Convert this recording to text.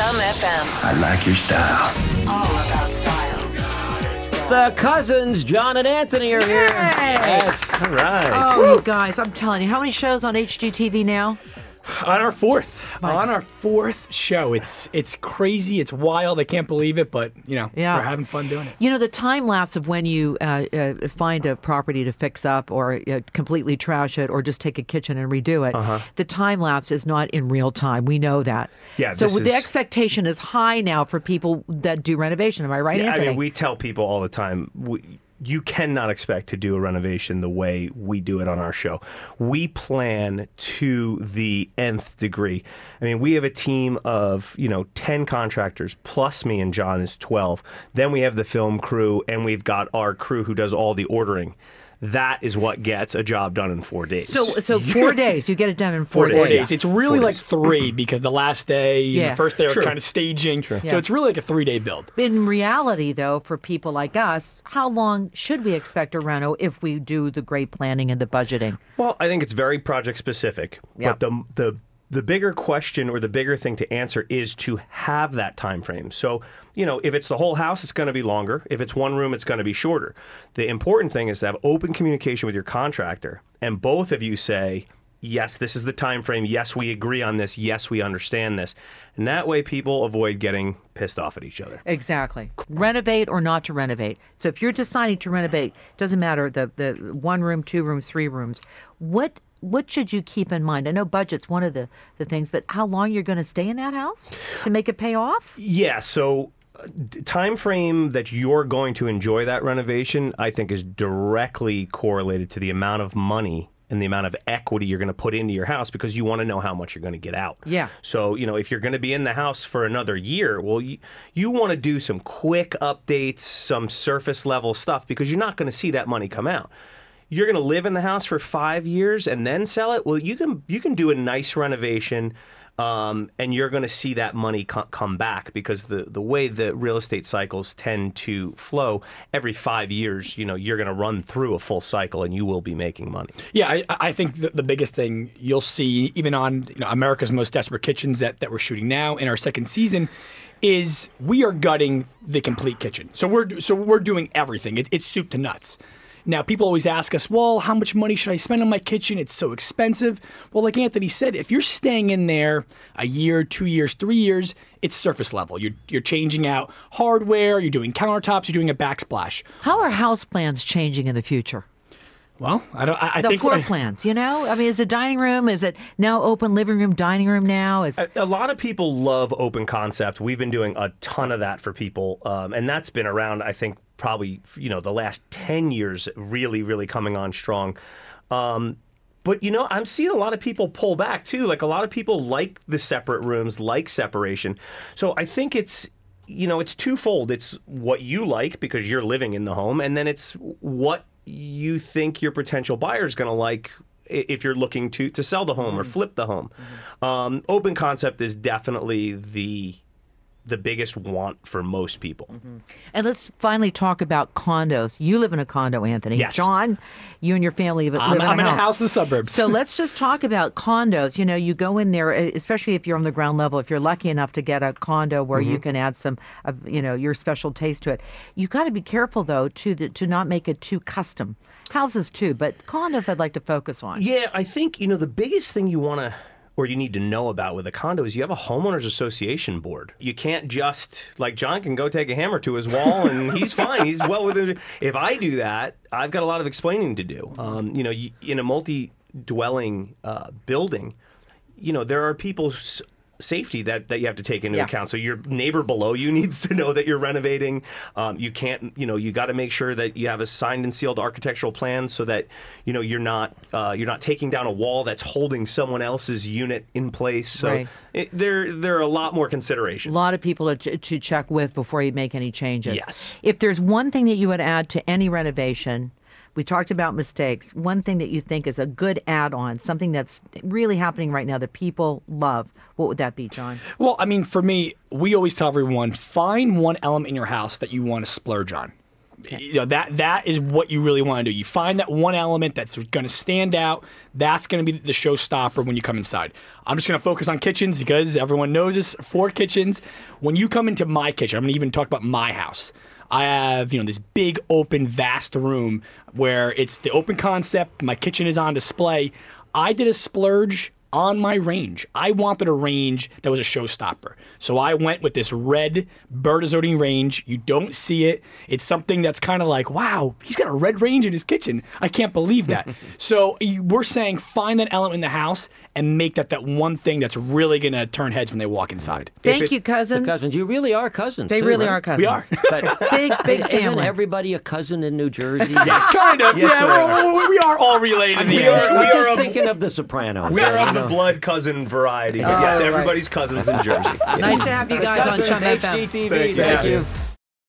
Chum FM. I like your style. All about style. The cousins, John and Anthony, are here. Yes. All right. Oh, you guys, I'm telling you, how many shows on HGTV now? On our fourth on our fourth show it's it's crazy it's wild i can't believe it but you know Yeah. we're having fun doing it You know, the time lapse of when you uh, uh, find a property to fix up or uh, completely trash it or just take a kitchen and redo it, Uh-huh. the time lapse is not in real time. We know that. Yeah, So the is- expectation is high now for people that do renovation. Am I right, Yeah, I mean, we tell people all the time. We, you cannot expect to do a renovation the way we do it on our show. We plan to the nth degree. I mean, we have a team of, you know, 10 contractors plus me and John is 12. Then we have the film crew and we've got our crew who does all the ordering. That is what gets a job done in 4 days. so, so four days. You get it done in four days. days it's really Four like days. three mm-hmm. because the last day Yeah. the first day are Sure. kind of staging so Yeah. it's really like a three day build In reality, though, for people like us, how long should we expect a reno if we do the great planning and the budgeting? Well, I think it's very project specific. Yeah. But the the the bigger question or the bigger thing to answer is to have that time frame. So, you know, if it's the whole house, it's going to be longer. If it's one room, it's going to be shorter. The important thing is to have open communication with your contractor and both of you say, "Yes, this is the time frame. Yes, we agree on this. Yes, we understand this." And that way people avoid getting pissed off at each other. Exactly. Renovate or not to renovate. So if you're deciding to renovate, doesn't matter the the one room, two rooms, three rooms. What what should you keep in mind? I know budget's one of the, the things, but how long you're going to stay in that house to make it pay off? Yeah, so uh, time frame that you're going to enjoy that renovation, I think is directly correlated to the amount of money and the amount of equity you're going to put into your house because you want to know how much you're going to get out. Yeah. So, you know, if you're going to be in the house for another year, well, you, you want to do some quick updates, some surface level stuff because you're not going to see that money come out. You're going to live in the house for 5 years and then sell it? Well, you can you can do a nice renovation um, and you're going to see that money co- come back because the, the way the real estate cycles tend to flow every five years, you know, you're going to run through a full cycle and you will be making money. Yeah, I, I think the, the biggest thing you'll see, even on you know, America's Most Desperate Kitchens that, that we're shooting now in our second season, is we are gutting the complete kitchen. So we're so we're doing everything. It, it's soup to nuts. Now, people always ask us, well, how much money should I spend on my kitchen? It's so expensive. Well, like Anthony said, if you're staying in there a year, two years, three years, it's surface level. You're, you're changing out hardware, you're doing countertops, you're doing a backsplash. How are house plans changing in the future? Well, I don't. I, I The think floor plans, you know? I mean, is it dining room? Is it now open living room, dining room now? Is A, a lot of people love open concept. We've been doing a ton of that for people, um, and that's been around. I think probably you know the last ten years, really, really coming on strong. Um, but you know, I'm seeing a lot of people pull back too. Like a lot of people like the separate rooms, like separation. So I think it's you know it's twofold. It's what you like because you're living in the home, and then it's what you think your potential buyer is going to like if you're looking to to sell the home or flip the home. Um, open concept is definitely the the biggest want for most people. And let's finally talk about condos. You live in a condo, Anthony. Yes. John, you and your family live, I'm- live I'm in a in a house in the suburbs. So let's just talk about condos. You know, you go in there, especially if you're on the ground level. If you're lucky enough to get a condo where Mm-hmm. you can add some, of, you know, your special taste to it. You got to be careful though, to the, to not make it too custom. Houses too, but condos I'd like to focus on. Yeah, I think you know the biggest thing you want to or you need to know about with a condo is you have a homeowners association board. You can't just like John can go take a hammer to his wall and he's fine. He's well within. If I do that, I've got a lot of explaining to do. Um, you know, you, in a multi-dwelling uh, building, you know there are people's safety that, that you have to take into Yeah. account. So your neighbor below you needs to know that you're renovating. Um, you can't, you know, you got to make sure that you have a signed and sealed architectural plan so that you know you're not uh, you're not taking down a wall that's holding someone else's unit in place. So Right. it, there there are a lot more considerations. A lot of people to, to check with before you make any changes. Yes. If there's one thing that you would add to any renovation, we talked about mistakes. One thing that you think is a good add on, something that's really happening right now that people love, what would that be, John? Well, I mean, for me, we always tell everyone find one element in your house that you want to splurge on. You know that that is what you really want to do. You find that one element that's going to stand out. That's going to be the showstopper when you come inside. I'm just going to focus on kitchens because everyone knows this. Four kitchens. When you come into my kitchen, I'm going to even talk about my house. I have, you know, this big open vast room where it's the open concept, my kitchen is on display. I did a splurge on my range. I wanted a range that was a showstopper. So I went with this red Bertazzoni range. You don't see it. It's something that's kind of like, wow, he's got a red range in his kitchen. I can't believe that. so we're saying find that element in the house and make that that one thing that's really going to turn heads when they walk inside. Thank it- you, cousins. Cousins, you really are cousins. They too, really right? are cousins. We are. But Big, big isn't everybody a cousin in New Jersey? Yes. kind of. Yes, yeah, we we're- we are all related. in we are. We're we just of- thinking of The Sopranos. We are you of the blood cousin variety. But oh, yes, everybody's cousins in Jersey. Nice to have you guys on Cousins, Chum FM. HGTV. Thank you. Thank you. Yes.